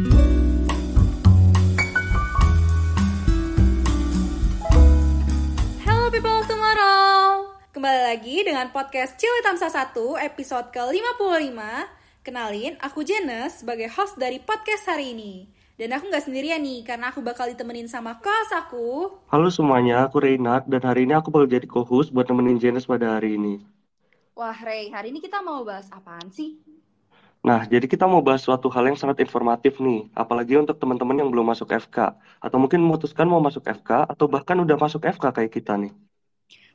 Hello people of tomorrow Kembali lagi dengan podcast Cili Tamsa 1 episode ke-55 Kenalin, aku Jenes sebagai host dari podcast hari ini Dan aku nggak sendirian nih, karena aku bakal ditemenin sama kelas aku Halo semuanya, aku Reynard dan hari ini aku bakal jadi co-host buat nemenin Janice pada hari ini. Wah Rey, hari ini kita mau bahas apaan sih? Nah, jadi kita mau bahas suatu hal yang sangat informatif nih, apalagi untuk teman-teman yang belum masuk FK, atau mungkin memutuskan mau masuk FK, atau bahkan udah masuk FK kayak kita nih.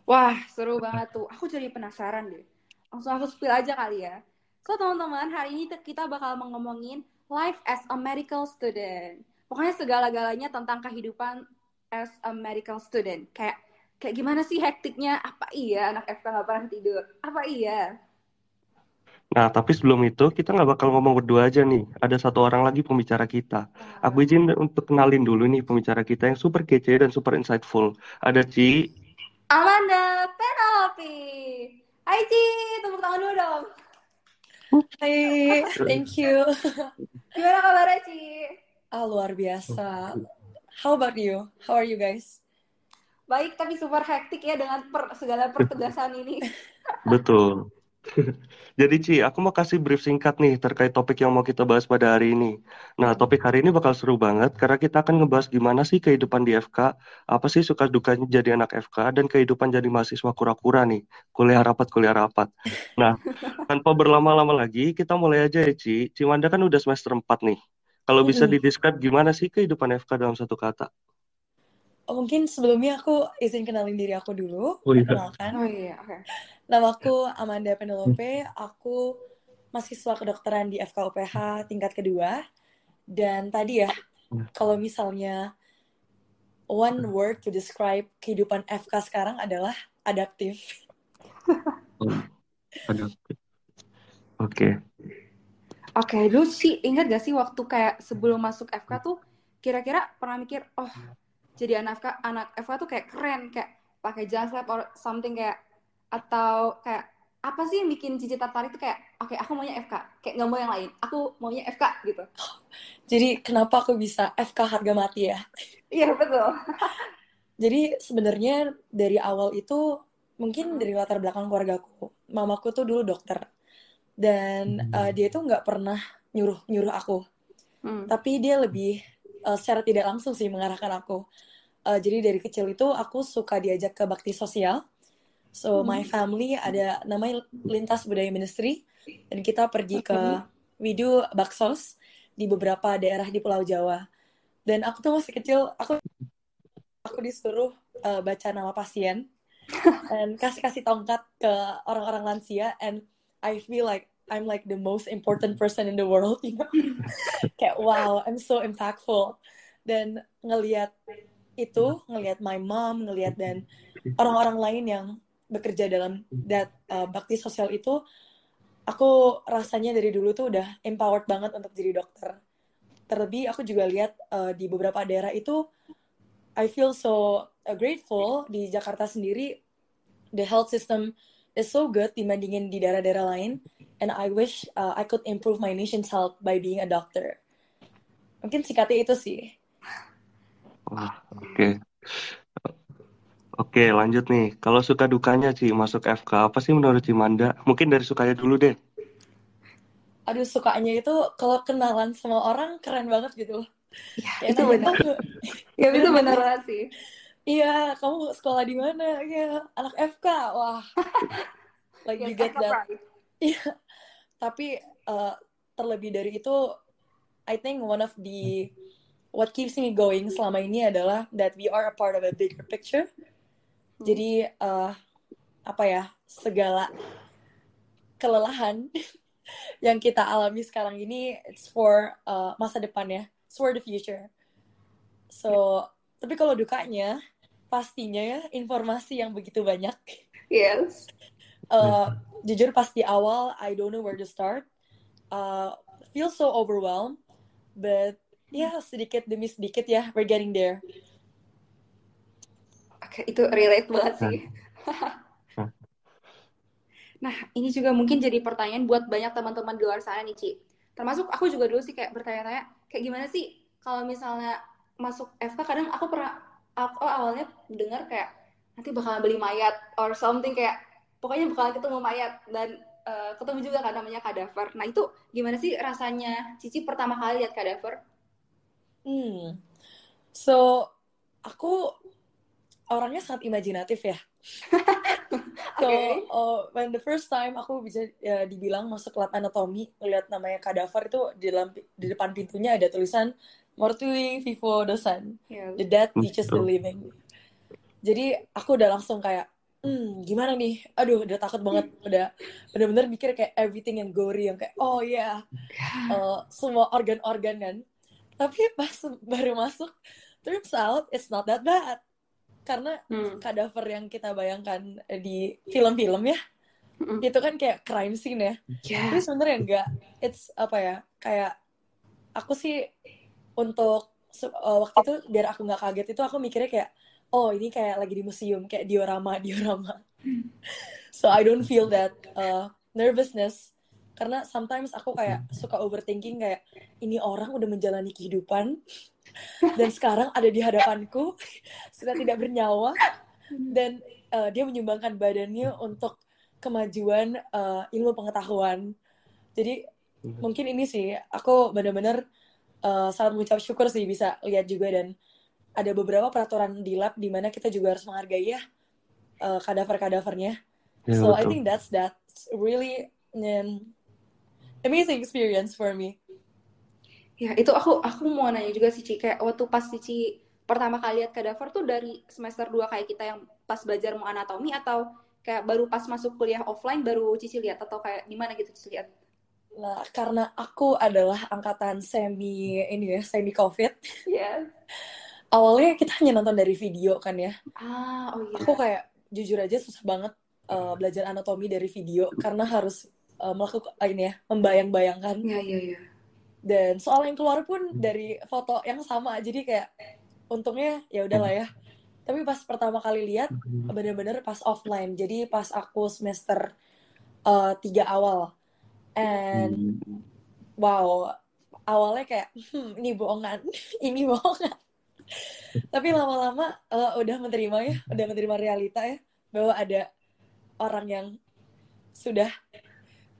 Wah, seru banget tuh. Aku jadi penasaran deh. Langsung aku spill aja kali ya. So, teman-teman, hari ini kita bakal ngomongin life as a medical student. Pokoknya segala-galanya tentang kehidupan as a medical student. Kayak kayak gimana sih hektiknya? Apa iya anak FK nggak pernah tidur? Apa iya? Nah, tapi sebelum itu, kita nggak bakal ngomong berdua aja nih. Ada satu orang lagi pembicara kita. Aku izin untuk kenalin dulu nih pembicara kita yang super kece dan super insightful. Ada Ci. Amanda Penelope. Hai Ci, tepuk tangan dulu dong. Hai, thank you. Gimana kabarnya Ci? Ah, luar biasa. How about you? How are you guys? Baik, tapi super hektik ya dengan per- segala pertegasan ini. Betul. Jadi Ci, aku mau kasih brief singkat nih terkait topik yang mau kita bahas pada hari ini. Nah, topik hari ini bakal seru banget karena kita akan ngebahas gimana sih kehidupan di FK, apa sih suka dukanya jadi anak FK, dan kehidupan jadi mahasiswa kura-kura nih, kuliah rapat, kuliah rapat. Nah, tanpa berlama-lama lagi, kita mulai aja ya Ci. Cimanda kan udah semester 4 nih. Kalau bisa didescribe gimana sih kehidupan FK dalam satu kata? Oh, mungkin sebelumnya aku izin kenalin diri aku dulu. Oh iya. Oh iya, oke. Nama aku Amanda Penelope. Aku mahasiswa kedokteran di FKUPH tingkat kedua. Dan tadi ya, kalau misalnya one word to describe kehidupan FK sekarang adalah adaptif. Oke. Oke, lu sih ingat gak sih waktu kayak sebelum masuk FK tuh kira-kira pernah mikir, oh jadi anak FK, anak FK tuh kayak keren, kayak pakai jas lab or something kayak atau kayak apa sih yang bikin Cici tertarik tuh kayak, oke aku maunya FK, kayak nggak mau yang lain, aku maunya FK gitu. Jadi kenapa aku bisa FK harga mati ya? Iya betul. Jadi sebenarnya dari awal itu mungkin dari latar belakang keluargaku. Mamaku tuh dulu dokter dan uh, dia tuh nggak pernah nyuruh nyuruh aku, Hmm. tapi dia lebih uh, secara tidak langsung sih mengarahkan aku. Uh, jadi dari kecil itu aku suka diajak ke bakti sosial. So Hmm. my family ada namanya lintas budaya ministry dan kita pergi ke we do baksos di beberapa daerah di Pulau Jawa. Dan aku tuh masih kecil, aku aku disuruh uh, baca nama pasien dan kasih kasih tongkat ke orang-orang lansia and I feel like I'm like the most important person in the world you know? kayak wow I'm so impactful dan ngelihat itu ngelihat my mom ngelihat dan orang-orang lain yang bekerja dalam that uh, bakti sosial itu aku rasanya dari dulu tuh udah empowered banget untuk jadi dokter. Terlebih aku juga lihat uh, di beberapa daerah itu I feel so uh, grateful. Di Jakarta sendiri the health system is so good dibandingin di daerah-daerah lain and I wish uh, I could improve my nation's health by being a doctor. Mungkin singkatnya itu sih. Wah, oke. Oke, lanjut nih. Kalau suka dukanya Ci masuk FK, apa sih menurut Cimanda? Mungkin dari sukanya dulu deh. aduh sukanya itu kalau kenalan sama orang keren banget gitu loh Ya, Kayak itu benar. "Oh, Ya, itu benar sih. iya kamu sekolah di mana ya anak FK wah like you Yes, get that. Iya, tapi uh, terlebih dari itu, I think one of the what keeps me going selama ini adalah that we are a part of a bigger picture. Jadi uh, apa ya segala kelelahan yang kita alami sekarang ini it's for uh, masa depan ya, it's for the future. So tapi kalau dukanya pastinya ya informasi yang begitu banyak. Yes. Uh, jujur pas di awal I don't know where to start. Uh, feel so overwhelmed, but ya sedikit demi sedikit ya we're getting there. Itu relate banget sih. Nah, ini juga mungkin jadi pertanyaan buat banyak teman-teman di luar sana nih, Ci. termasuk aku juga dulu sih kayak bertanya-tanya kayak gimana sih kalau misalnya masuk FK kadang aku pernah aku awalnya dengar kayak nanti bakalan beli mayat or something kayak pokoknya bakalan ketemu mayat dan uh, ketemu juga kan namanya kadaver. Nah itu gimana sih rasanya Cici pertama kali lihat kadaver? Hmm, so aku orangnya sangat imajinatif ya. so okay. uh, when the first time aku bisa ya, dibilang masuk lab anatomi ngeliat namanya kadaver itu di dalam di depan pintunya ada tulisan mortui vivo dosan yeah. the dead teaches the living jadi aku udah langsung kayak hmm gimana nih aduh udah takut banget udah bener-bener mikir kayak everything yang gory yang kayak oh ya yeah. uh, semua organ-organ kan tapi pas baru masuk turns out it's not that bad karena hmm. kadaver yang kita bayangkan di film-film ya hmm. itu kan kayak crime scene ya yeah. tapi sebenarnya enggak it's apa ya kayak aku sih untuk uh, waktu itu biar aku nggak kaget itu aku mikirnya kayak oh ini kayak lagi di museum kayak diorama diorama so I don't feel that uh, nervousness karena sometimes aku kayak suka overthinking kayak ini orang udah menjalani kehidupan dan sekarang ada di hadapanku sudah tidak bernyawa dan uh, dia menyumbangkan badannya untuk kemajuan uh, ilmu pengetahuan jadi hmm. mungkin ini sih aku benar-benar uh, sangat mengucap syukur sih bisa lihat juga dan ada beberapa peraturan di lab di mana kita juga harus menghargai ya uh, kadaver-kadavernya yeah, so betul. I think that's that's really an amazing experience for me Ya, itu aku aku mau nanya juga sih, Ci. Kayak waktu pas Cici pertama kali lihat kadaver tuh dari semester 2 kayak kita yang pas belajar mau anatomi atau kayak baru pas masuk kuliah offline baru Cici lihat atau kayak gimana gitu Cici lihat? Nah, karena aku adalah angkatan semi ini ya, semi COVID. Yes. Awalnya kita hanya nonton dari video kan ya. Ah, oh iya. Aku kayak jujur aja susah banget uh, belajar anatomi dari video karena harus uh, melakukan ini ya, membayang-bayangkan. Iya, iya, iya dan soal yang keluar pun dari foto yang sama jadi kayak untungnya ya udahlah ya. Tapi pas pertama kali lihat bener-bener pas offline jadi pas aku semester uh, tiga awal. And wow awalnya kayak hmm, ini bohongan ini bohongan. Tapi lama-lama uh, udah menerima ya udah menerima realita ya bahwa ada orang yang sudah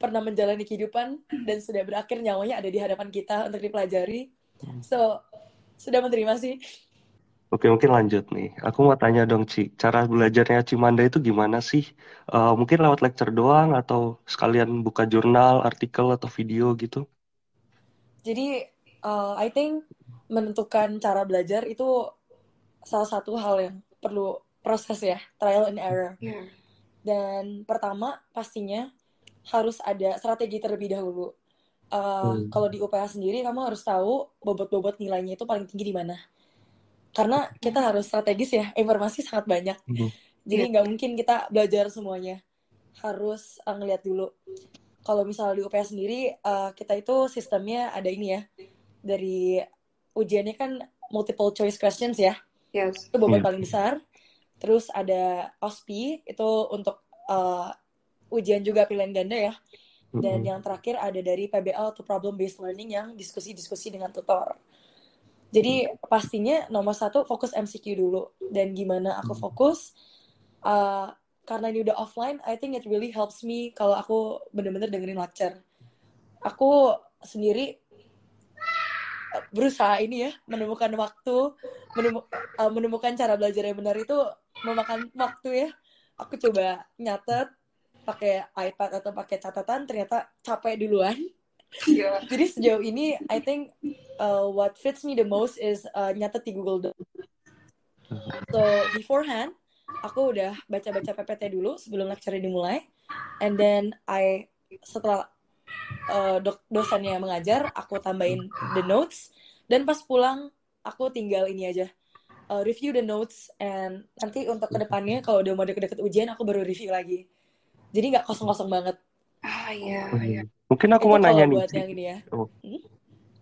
pernah menjalani kehidupan dan sudah berakhir nyawanya ada di hadapan kita untuk dipelajari. So, sudah menerima sih. Oke, mungkin lanjut nih. Aku mau tanya dong, Ci. Cara belajarnya Cimanda itu gimana sih? Uh, mungkin lewat lecture doang atau sekalian buka jurnal, artikel, atau video gitu? Jadi, uh, I think menentukan cara belajar itu salah satu hal yang perlu proses ya, trial and error. Yeah. Dan pertama, pastinya harus ada strategi terlebih dahulu. Uh, hmm. Kalau di UPH sendiri kamu harus tahu bobot-bobot nilainya itu paling tinggi di mana. Karena kita harus strategis ya, informasi sangat banyak. Hmm. Jadi nggak mungkin kita belajar semuanya. Harus uh, ngeliat dulu. Kalau misalnya di UPH sendiri, uh, kita itu sistemnya ada ini ya. Dari ujiannya kan multiple choice questions ya. Yes. Itu bobot yeah. paling besar. Terus ada OSPI, itu untuk uh, ujian juga pilihan ganda ya. Dan mm-hmm. yang terakhir ada dari PBL atau problem based learning yang diskusi-diskusi dengan tutor. Jadi pastinya nomor satu fokus MCQ dulu. Dan gimana aku fokus? Uh, karena ini udah offline, I think it really helps me kalau aku bener-bener dengerin lecture. Aku sendiri berusaha ini ya menemukan waktu menemu, uh, menemukan cara belajar yang benar itu memakan waktu ya aku coba nyatet pakai iPad atau pakai catatan ternyata capek duluan. Yeah. Jadi sejauh ini I think uh, what fits me the most is uh, nyatet di Google Doc. So beforehand aku udah baca-baca PPT dulu sebelum lecture dimulai, and then I setelah uh, dok dosennya mengajar aku tambahin the notes dan pas pulang aku tinggal ini aja uh, review the notes and nanti untuk ke depannya kalau udah mau deket-deket ujian aku baru review lagi jadi nggak kosong-kosong banget ah iya oh, iya mungkin aku Itu mau nanya nih buat yang ini ya oh. hmm?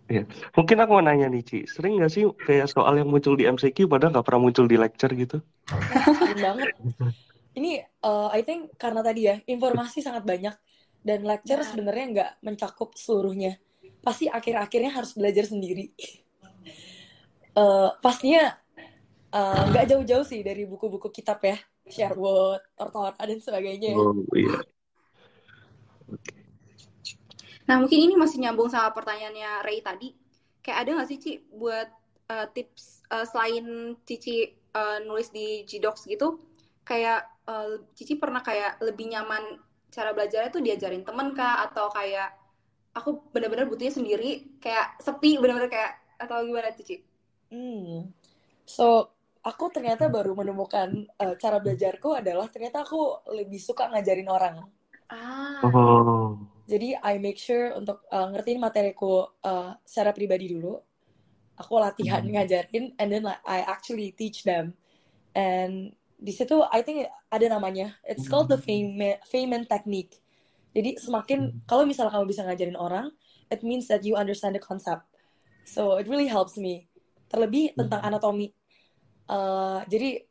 Ya. Mungkin aku mau nanya nih, Ci. Sering nggak sih kayak soal yang muncul di MCQ padahal nggak pernah muncul di lecture gitu? Sering banget. Ini, uh, I think karena tadi ya, informasi sangat banyak. Dan lecture nah. sebenarnya nggak mencakup seluruhnya. pasti akhir-akhirnya harus belajar sendiri. uh, pastinya eh, nggak uh, jauh-jauh sih dari buku-buku kitab ya, Sherwood, Tortor, dan sebagainya. Oh iya. Nah mungkin ini masih nyambung sama pertanyaannya Ray tadi. Kayak ada nggak sih Ci buat uh, tips uh, selain Cici uh, nulis di Gdocs gitu? Kayak uh, Cici pernah kayak lebih nyaman cara belajarnya tuh diajarin temen kah atau kayak aku benar-benar butuhnya sendiri kayak sepi benar-benar kayak atau gimana Cici? Hmm. So aku ternyata baru menemukan uh, cara belajarku adalah ternyata aku lebih suka ngajarin orang. Ah. Oh. Jadi I make sure untuk uh, ngertiin materiku uh, secara pribadi dulu. Aku latihan hmm. ngajarin, and then like, I actually teach them. And di situ I think ada namanya it's called the Feynman, Feynman technique jadi semakin kalau misalnya kamu bisa ngajarin orang it means that you understand the concept so it really helps me terlebih tentang anatomi uh, jadi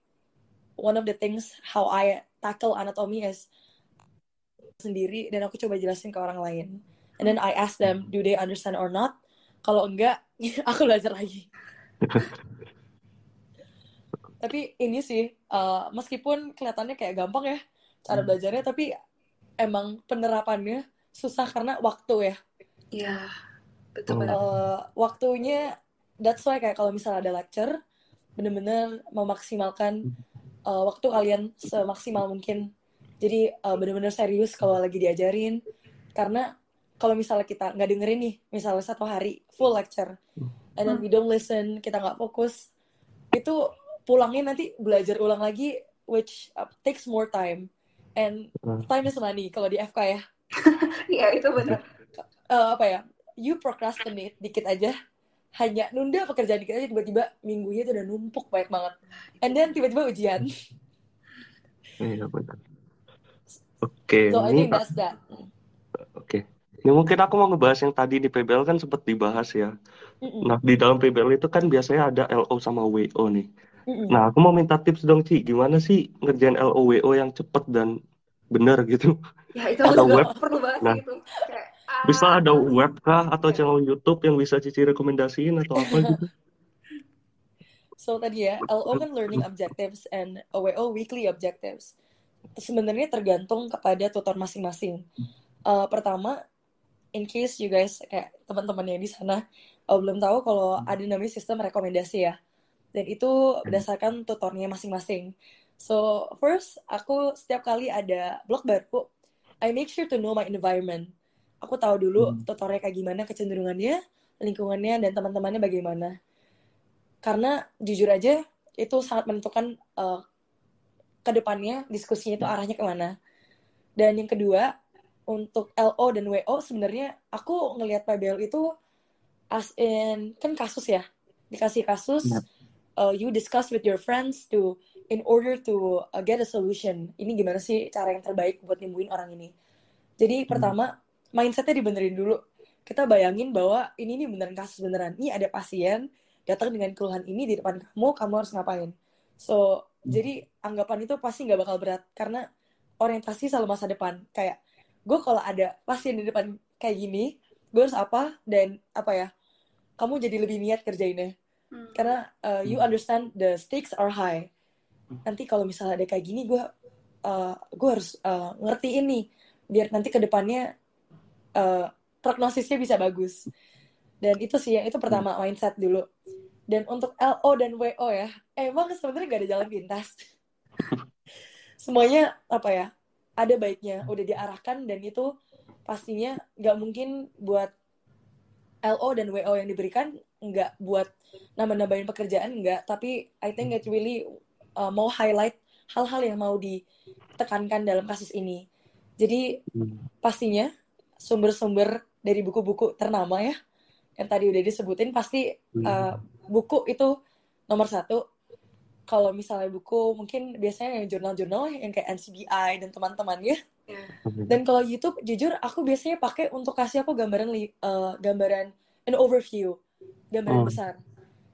one of the things how I tackle anatomy is sendiri dan aku coba jelasin ke orang lain. And then I ask them do they understand or not? Kalau enggak aku belajar lagi. Tapi ini sih uh, meskipun kelihatannya kayak gampang ya cara hmm. belajarnya tapi emang penerapannya susah karena waktu ya. Iya betul uh, waktunya that's why kayak kalau misalnya ada lecture bener-bener memaksimalkan uh, waktu kalian semaksimal mungkin. Jadi uh, bener-bener serius kalau lagi diajarin. Karena kalau misalnya kita nggak dengerin nih misalnya satu hari full lecture and then we don't listen kita nggak fokus itu pulangnya nanti belajar ulang lagi which uh, takes more time. And hmm. time is money kalau di FK ya. Iya itu benar uh, apa ya? You procrastinate dikit aja hanya nunda pekerjaan dikit aja tiba-tiba minggunya itu udah numpuk banyak banget and then tiba-tiba ujian iya benar oke okay, so I think that's that oke okay. Ya mungkin aku mau ngebahas yang tadi di PBL kan sempat dibahas ya. Mm -mm. Nah di dalam PBL itu kan biasanya ada LO sama WO nih. Mm-mm. Nah, aku mau minta tips dong, Ci. Gimana sih ngerjain LOWO yang cepet dan benar gitu? Ya, itu ada web. perlu banget nah, gitu. Kayak, bisa ada web kah atau channel YouTube yang bisa Cici rekomendasiin atau apa gitu? So tadi ya, LO kan learning objectives and OWO weekly objectives. Sebenarnya tergantung kepada tutor masing-masing. Uh, pertama, in case you guys kayak teman-teman yang di sana uh, belum tahu kalau ada namanya sistem rekomendasi ya dan itu berdasarkan tutornya masing-masing. So first, aku setiap kali ada blog baru, I make sure to know my environment. Aku tahu dulu hmm. tutornya kayak gimana, kecenderungannya, lingkungannya, dan teman-temannya bagaimana. Karena jujur aja, itu sangat menentukan uh, ke depannya diskusinya itu arahnya ke mana. Dan yang kedua, untuk LO dan WO sebenarnya aku ngelihat PBL itu as in kan kasus ya dikasih kasus yep uh, you discuss with your friends to in order to uh, get a solution. Ini gimana sih cara yang terbaik buat nyembuhin orang ini? Jadi hmm. pertama mindsetnya dibenerin dulu. Kita bayangin bahwa ini nih beneran kasus beneran. Ini ada pasien datang dengan keluhan ini di depan kamu, kamu harus ngapain? So hmm. jadi anggapan itu pasti nggak bakal berat karena orientasi selalu masa depan. Kayak gue kalau ada pasien di depan kayak gini, gue harus apa dan apa ya? Kamu jadi lebih niat kerjainnya hmm. karena uh, you hmm. understand the stakes are high nanti kalau misalnya ada kayak gini gue uh, gue harus uh, ngerti ini biar nanti ke depannya uh, prognosisnya bisa bagus. Dan itu sih ya itu pertama hmm. mindset dulu. Dan untuk LO dan WO ya emang sebenarnya gak ada jalan pintas. Semuanya apa ya ada baiknya udah diarahkan dan itu pastinya nggak mungkin buat LO dan WO yang diberikan nggak buat nambah-nambahin pekerjaan nggak. Tapi I think it really uh, mau highlight hal-hal yang mau ditekankan dalam kasus ini. Jadi hmm. pastinya sumber-sumber dari buku-buku ternama ya yang tadi udah disebutin pasti hmm. uh, buku itu nomor satu kalau misalnya buku mungkin biasanya yang jurnal-jurnal yang kayak NCBI dan teman-temannya yeah. dan kalau YouTube jujur aku biasanya pakai untuk kasih aku gambaran uh, gambaran an overview gambaran oh. besar.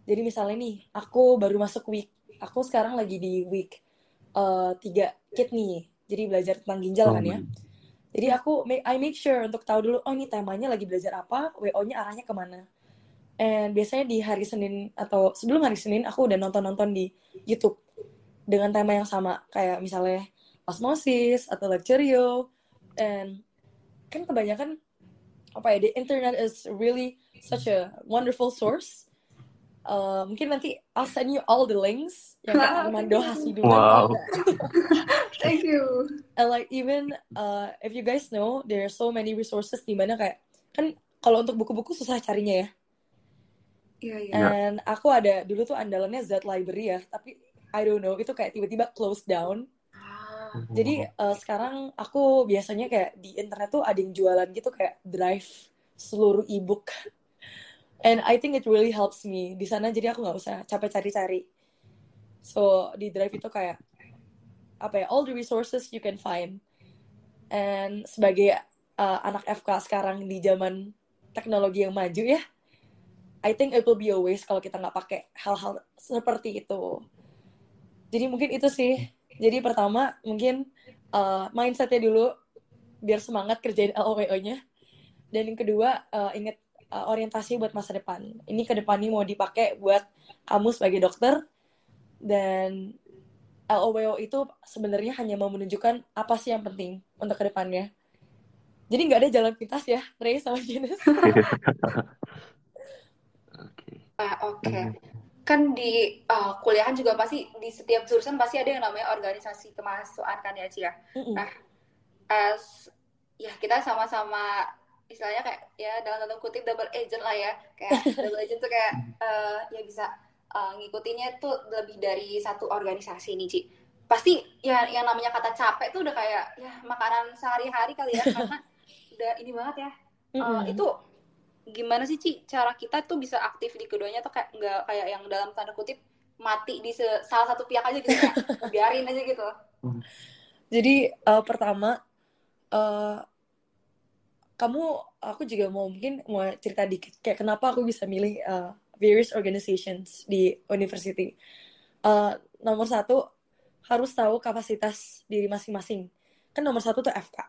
Jadi misalnya nih, aku baru masuk week, aku sekarang lagi di week uh, tiga kit nih, jadi belajar tentang ginjal oh. kan ya. Jadi aku I make sure untuk tahu dulu oh ini temanya lagi belajar apa, WO-nya arahnya ke mana. And biasanya di hari Senin atau sebelum hari Senin aku udah nonton-nonton di YouTube dengan tema yang sama kayak misalnya osmosis atau lecturio and kan kebanyakan apa ya the internet is really such a wonderful source uh, mungkin nanti I'll send you all the links yang Kak Armando Hasidu Wow. Thank you. and like even uh, if you guys know there are so many resources di mana kayak kan kalau untuk buku-buku susah carinya ya Iya, iya. Ya. and aku ada dulu tuh andalannya Z Library ya tapi I don't know itu kayak tiba-tiba close down Ah, Jadi uh, sekarang aku biasanya kayak di internet tuh ada yang jualan gitu kayak drive seluruh ebook. And I think it really helps me di sana jadi aku nggak usah capek cari-cari. So di drive itu kayak apa ya all the resources you can find. And sebagai uh, anak FK sekarang di zaman teknologi yang maju ya, I think it will be a waste kalau kita nggak pakai hal-hal seperti itu. Jadi mungkin itu sih jadi pertama mungkin uh, mindsetnya dulu biar semangat kerjain LOWO-nya. Dan yang kedua uh, inget uh, orientasi buat masa depan. Ini ke depannya mau dipakai buat kamu sebagai dokter dan LOWO itu sebenarnya hanya mau menunjukkan apa sih yang penting untuk ke depannya. Jadi nggak ada jalan pintas ya, Ray sama Jenis. Oke. Ah, Oke. Kan di uh, kuliahan juga pasti di setiap jurusan pasti ada yang namanya organisasi kemahasiswaan kan ya, Ci ya. Mm-mm. Nah, as ya kita sama-sama istilahnya kayak ya dalam tanda kutip double agent lah ya. Kayak double agent tuh kayak eh, ya bisa eh, ngikutinnya tuh lebih dari satu organisasi nih, Ci. Pasti ya yang namanya kata capek tuh udah kayak ya makanan sehari-hari kali ya karena udah ini banget ya. Eh, Mm-mm. itu gimana sih Ci cara kita tuh bisa aktif di keduanya tuh kayak nggak kayak yang dalam tanda kutip mati di se- salah satu pihak aja gitu kayak biarin aja gitu. Jadi uh, pertama uh, kamu aku juga mau mungkin mau cerita dikit kayak kenapa aku bisa milih uh, various organizations di university. Uh, nomor satu harus tahu kapasitas diri masing-masing. Kan nomor satu tuh FK.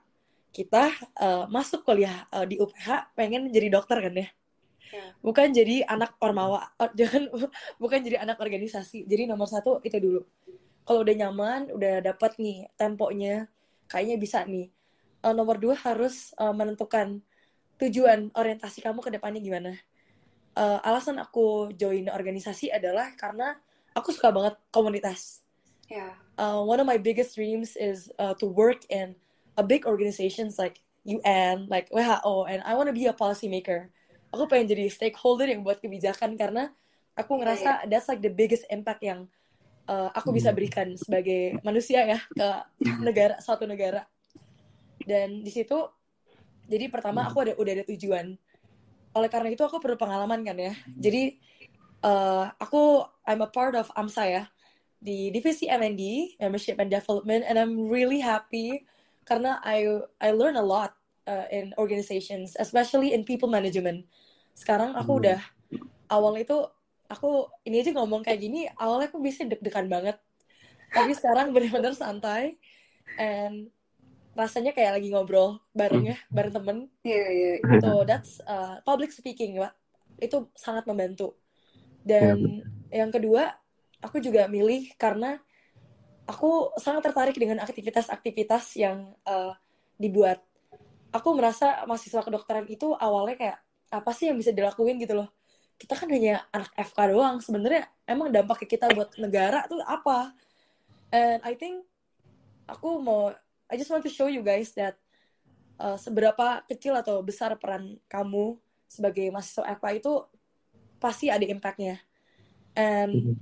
Kita uh, masuk kuliah uh, di UPH pengen jadi dokter kan ya. Ya. Bukan jadi anak ormawa, jangan bukan jadi anak organisasi. Jadi nomor satu itu dulu. Kalau udah nyaman, udah dapat nih temponya, kayaknya bisa nih. Eh, nomor dua harus eh, menentukan tujuan orientasi kamu ke depannya gimana. Eh, alasan aku join organisasi adalah karena aku suka banget komunitas. Ya. Uh, one of my biggest dreams is uh, to work in a big organizations like UN, like WHO, and I want to be a policy maker. Aku pengen jadi stakeholder yang buat kebijakan karena aku ngerasa that's like the biggest impact yang uh, aku bisa berikan sebagai manusia ya ke negara suatu negara. Dan di situ jadi pertama aku ada udah ada tujuan. Oleh karena itu aku perlu pengalaman kan ya. Jadi uh, aku I'm a part of AMSA ya di divisi M&D Membership and Development and I'm really happy karena I I learn a lot uh, in organizations especially in people management. Sekarang aku Hmm. udah awal itu aku ini aja ngomong kayak gini awalnya aku bisa deg-degan banget. Tapi sekarang benar-benar santai and rasanya kayak lagi ngobrol bareng ya, bareng temen. Iya, iya. So that's uh, public speaking, Pak. Itu sangat membantu. Dan yang kedua, aku juga milih karena aku sangat tertarik dengan aktivitas-aktivitas yang uh, dibuat. Aku merasa mahasiswa kedokteran itu awalnya kayak apa sih yang bisa dilakuin gitu loh. Kita kan hanya anak FK doang. Sebenarnya emang dampak kita buat negara tuh apa? And I think aku mau I just want to show you guys that uh, seberapa kecil atau besar peran kamu sebagai mahasiswa FK itu pasti ada impact-nya. And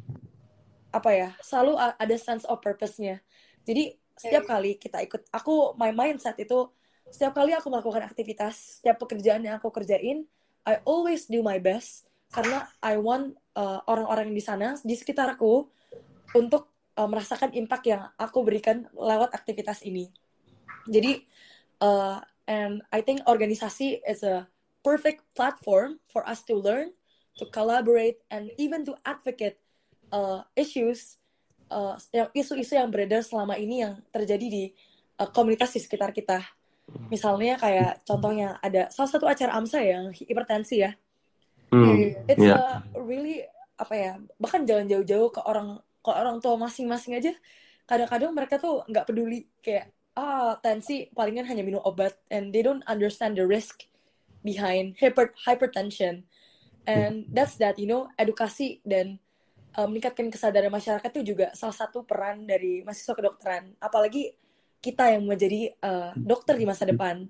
apa ya, selalu a- ada sense of purpose-nya. Jadi setiap kali kita ikut, aku my mindset itu setiap kali aku melakukan aktivitas, setiap pekerjaan yang aku kerjain, I always do my best karena I want uh, orang-orang di sana di sekitarku untuk uh, merasakan impact yang aku berikan lewat aktivitas ini. Jadi, uh, and I think organisasi is a perfect platform for us to learn, to collaborate, and even to advocate uh, issues, uh, yang isu-isu yang beredar selama ini yang terjadi di uh, komunitas di sekitar kita. Misalnya kayak contohnya ada salah satu acara AMSA yang hipertensi ya. Hmm, It's ya. a really apa ya bahkan jalan jauh-jauh ke orang ke orang tua masing-masing aja. Kadang-kadang mereka tuh nggak peduli kayak ah tensi palingan hanya minum obat and they don't understand the risk behind hyper hypertension. And that's that you know edukasi dan uh, meningkatkan kesadaran masyarakat itu juga salah satu peran dari mahasiswa kedokteran. Apalagi kita yang menjadi uh, dokter di masa depan.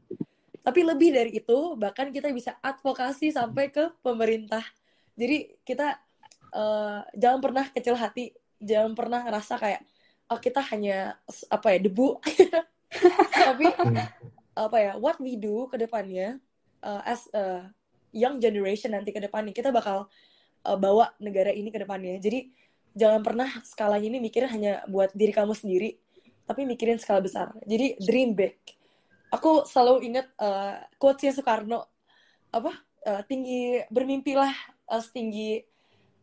Tapi lebih dari itu bahkan kita bisa advokasi sampai ke pemerintah. Jadi kita uh, jangan pernah kecil hati jangan pernah ngerasa kayak oh kita hanya apa ya debu. Tapi apa ya what we do ke depannya uh, as a young generation nanti ke depannya kita bakal uh, bawa negara ini ke depannya. Jadi jangan pernah skalanya ini mikirin hanya buat diri kamu sendiri tapi mikirin skala besar. Jadi dream big. Aku selalu ingat uh, quotesnya Soekarno apa uh, tinggi bermimpilah uh, setinggi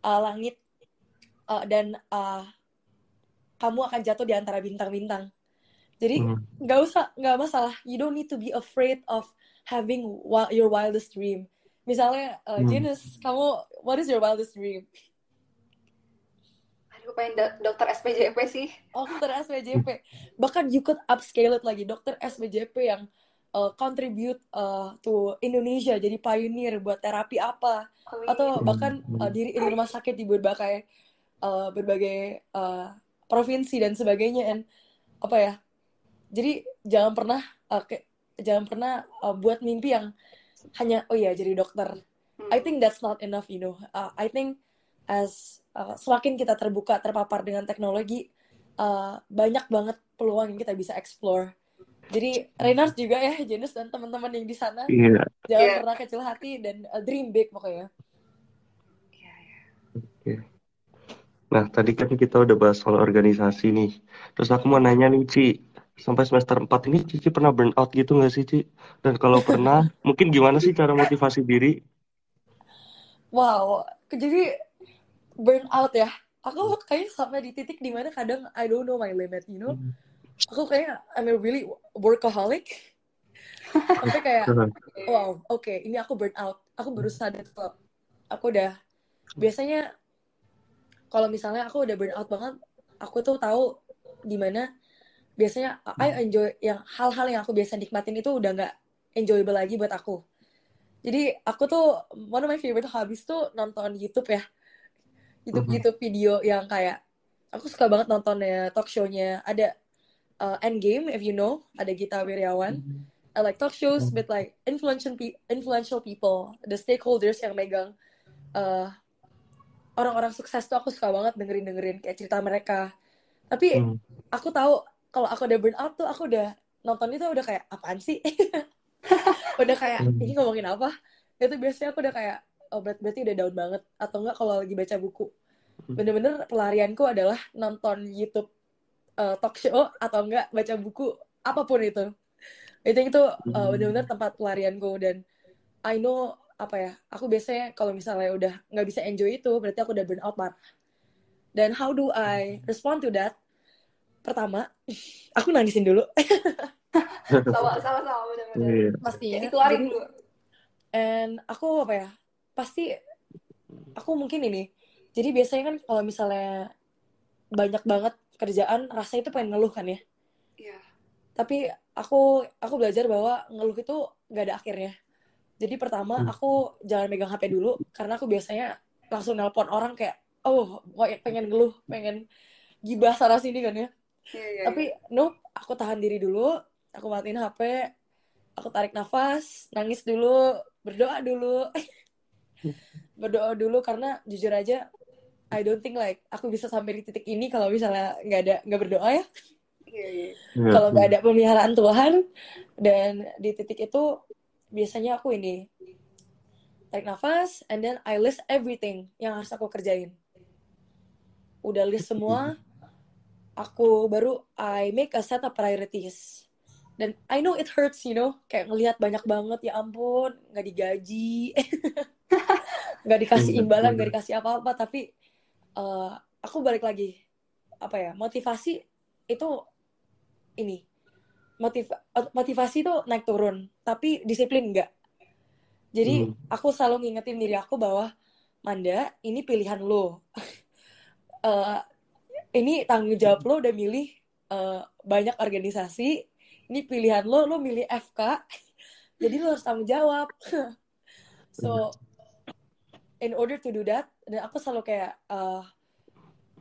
uh, langit uh, dan uh, kamu akan jatuh di antara bintang-bintang. Jadi nggak hmm. usah nggak masalah. You don't need to be afraid of having your wildest dream. Misalnya, uh, hmm. Janus, kamu what is your wildest dream? Aduh, pengen dokter SPJP sih. Oh, dokter SPJP. Bahkan you could upscale it lagi. Dokter SPJP yang uh, contribute uh, to Indonesia jadi pioneer buat terapi apa oh, iya. atau bahkan uh, diri di rumah sakit di berbagai uh, berbagai uh, provinsi dan sebagainya and apa ya jadi jangan pernah uh, ke, jangan pernah uh, buat mimpi yang hanya oh iya jadi dokter hmm. I think that's not enough you know uh, I think as uh, semakin kita terbuka terpapar dengan teknologi uh, banyak banget peluang yang kita bisa explore jadi Reynard juga ya Janus dan teman-teman yang di sana yeah. jangan yeah. pernah kecil hati dan uh, dream big pokoknya yeah, yeah. okay. Nah, tadi kan kita udah bahas soal organisasi nih. Terus aku mau nanya nih, Ci. Sampai semester 4 ini Cici pernah burn out gitu nggak sih, Ci? Dan kalau pernah, mungkin gimana sih cara motivasi diri? Wow, jadi burn out ya. Aku kayaknya sampai di titik di mana kadang I don't know my limit, you know? Aku kayak I'm a really workaholic. Sampai kayak, wow, oke, okay, ini aku burn out. Aku baru sadar kok. Aku udah, biasanya kalau misalnya aku udah burn out banget aku tuh tahu gimana biasanya I hmm. enjoy yang hal-hal yang aku biasa nikmatin itu udah nggak enjoyable lagi buat aku jadi aku tuh one of my favorite hobbies tuh nonton YouTube ya YouTube hmm. YouTube video yang kayak aku suka banget nontonnya talk show-nya ada uh, Endgame if you know ada Gita Wirjawan hmm. I like talk shows with like influential pe influential people the stakeholders yang megang uh, orang-orang sukses tuh aku suka banget dengerin dengerin kayak cerita mereka. Tapi hmm. aku tahu kalau aku udah burn out tuh aku udah nonton itu udah kayak apaan sih? Udah kayak hmm. ini ngomongin apa? Itu biasanya aku udah kayak oh berarti, berarti udah down banget. Atau enggak kalau lagi baca buku. Hmm. bener-bener pelarianku adalah nonton YouTube uh, talk show atau enggak baca buku apa pun itu. Itu itu uh, bener-bener tempat pelarianku dan I know apa ya aku biasanya kalau misalnya udah nggak bisa enjoy itu berarti aku udah burn out parah dan how do I respond to that? Pertama aku nangisin dulu. Sama sama sama benar-benar. Yeah. pasti ya keluarin dulu. And aku apa ya pasti aku mungkin ini. Jadi biasanya kan kalau misalnya banyak banget kerjaan rasa itu pengen ngeluh kan ya? Yeah. tapi aku aku belajar bahwa ngeluh itu nggak ada akhirnya jadi pertama hmm. aku jangan megang HP dulu karena aku biasanya langsung nelpon orang kayak oh pengen ngeluh, pengen gibah sana sini kan ya. Yeah, yeah, Tapi yeah. nope, aku tahan diri dulu, aku matiin HP, aku tarik nafas, nangis dulu, berdoa dulu. berdoa dulu karena jujur aja I don't think like aku bisa sampai di titik ini kalau misalnya nggak ada nggak berdoa ya. Yeah, yeah. Kalau nggak ada pemeliharaan Tuhan dan di titik itu biasanya aku ini tarik nafas and then I list everything yang harus aku kerjain. Udah list semua aku baru I make a set of priorities. Dan I know it hurts you know kayak ngelihat banyak banget ya ampun nggak digaji. Nggak dikasih iya, imbalan nggak dikasih apa-apa tapi uh, aku balik lagi. Apa ya motivasi itu ini motiv motivasi tuh naik turun, tapi disiplin enggak. Jadi Hmm. aku selalu ngingetin diri aku bahwa Manda, ini pilihan lo. Eh, ini tanggung jawab lo udah milih eh, banyak organisasi. Ini pilihan lo, lo milih FK. Jadi lo harus tanggung jawab. so, in order to do that, dan aku selalu kayak eh,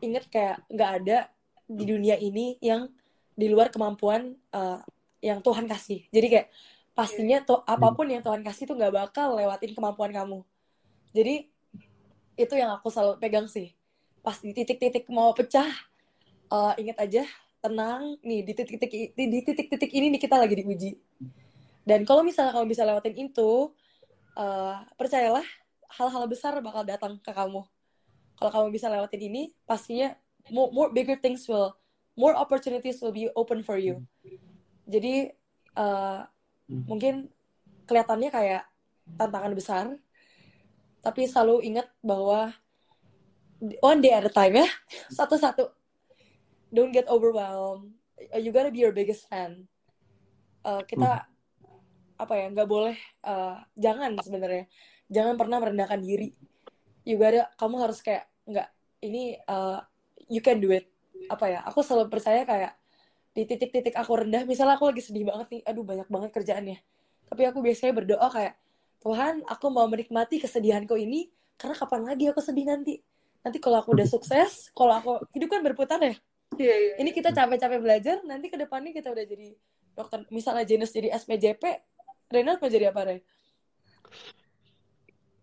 inget kayak nggak ada di dunia ini yang di luar kemampuan eh, yang Tuhan kasih. Jadi kayak pastinya tuh apa pun yang Tuhan kasih tuh nggak bakal lewatin kemampuan kamu. Jadi itu yang aku selalu pegang sih. Pas di titik-titik mau pecah, eh, ingat aja tenang nih di titik-titik di titik-titik ini nih kita lagi diuji. Dan kalau misalnya kamu bisa lewatin itu, eh, percayalah hal-hal besar bakal datang ke kamu. Kalau kamu bisa lewatin ini, pastinya more, more bigger things will, more opportunities will be open for you. Jadi eh, mungkin kelihatannya kayak tantangan besar, tapi selalu ingat bahwa one day at a time ya, satu-satu. Don't get overwhelmed. You gotta be your biggest fan. Eh, kita apa ya nggak boleh eh, jangan sebenarnya jangan pernah merendahkan diri you gotta kamu harus kayak nggak ini eh, you can do it apa ya aku selalu percaya kayak di titik-titik aku rendah misalnya aku lagi sedih banget nih aduh banyak banget kerjaannya tapi aku biasanya berdoa kayak Tuhan aku mau menikmati kesedihanku ini karena kapan lagi aku sedih nanti nanti kalau aku udah sukses kalau aku hidup kan berputar ya Iya, iya. ini kita capek-capek belajar nanti ke depannya kita udah jadi dokter misalnya Janus jadi SPJP Renat mau jadi apa Ren?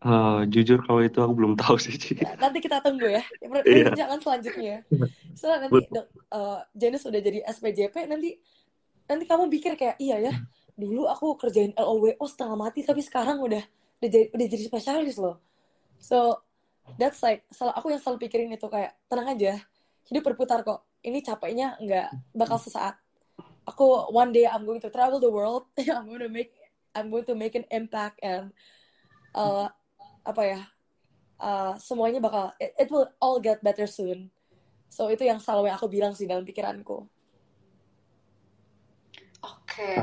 Eh, jujur kalau itu aku belum tahu sih, Ci. Ya, nanti kita tunggu ya. Iya. jangan selanjutnya. Setelah nanti dok, eh, Janus udah jadi SPJP nanti nanti kamu pikir kayak iya ya dulu aku kerjain LOWO setengah mati tapi sekarang udah udah jadi, udah jadi spesialis loh. So that's like salah aku yang selalu pikirin itu kayak tenang aja hidup berputar kok. Ini capeknya nggak bakal sesaat. Aku one day I'm going to travel the world I'm going to make I'm going to make an impact and uh, apa ya uh, semuanya bakal it, it will all get better soon so itu yang selalu yang aku bilang sih dalam pikiranku Oke.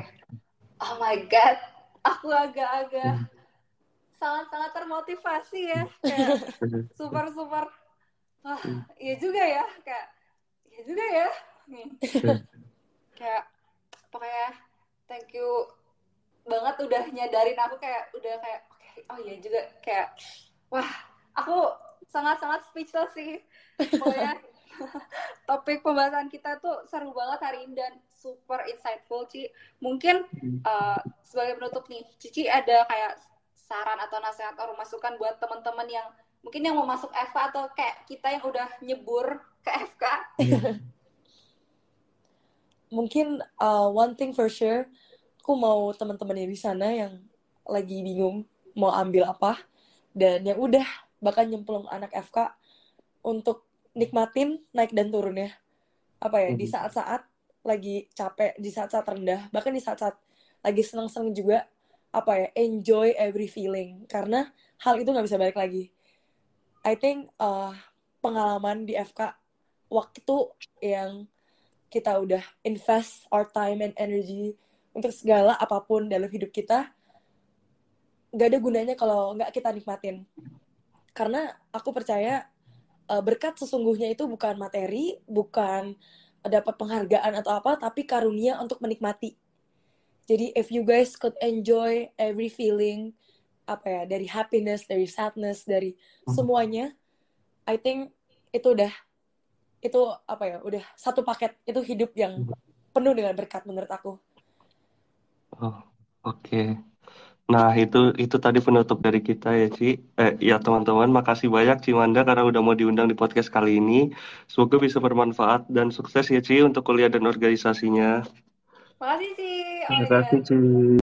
Oh my God. Aku agak-agak sangat-sangat termotivasi ya. Kayak super-super. Ah, iya juga ya. Kayak, iya juga ya. Nih. Kayak, pokoknya thank you banget udah nyadarin aku kayak, udah kayak, oh iya juga. Kayak, wah, aku sangat-sangat speechless sih. Pokoknya topik pembahasan kita tuh seru banget hari ini dan super insightful Ci. Mungkin uh, sebagai penutup nih, Cici ada kayak saran atau nasihat atau masukan buat teman-teman yang mungkin yang mau masuk FK atau kayak kita yang udah nyebur ke FK. mungkin uh, one thing for sure aku mau teman-teman yang di sana yang lagi bingung mau ambil apa. Dan yang udah bakal nyemplung anak FK untuk nikmatin naik dan turunnya. Apa ya di Mhm. saat-saat lagi capek di saat-saat rendah bahkan di saat-saat lagi seneng-seneng juga apa ya enjoy every feeling. Karena hal itu nggak bisa balik lagi. I think uh, pengalaman di FK waktu yang kita udah invest our time and energy untuk segala apa pun dalam hidup kita nggak ada gunanya kalau nggak kita nikmatin. Karena aku percaya uh, berkat sesungguhnya itu bukan materi bukan dapat penghargaan atau apa tapi karunia untuk menikmati. Jadi if you guys could enjoy every feeling apa ya dari happiness dari sadness dari semuanya I think itu udah itu apa ya udah satu paket itu hidup yang penuh dengan berkat menurut aku. Oh, oke. Nah, itu itu tadi penutup dari kita ya, Ci. Eh, ya teman-teman, makasih banyak Cimanda karena udah mau diundang di podcast kali ini. Semoga bisa bermanfaat dan sukses ya, Ci, untuk kuliah dan organisasinya. Makasih Ci. Terima kasih, Ci.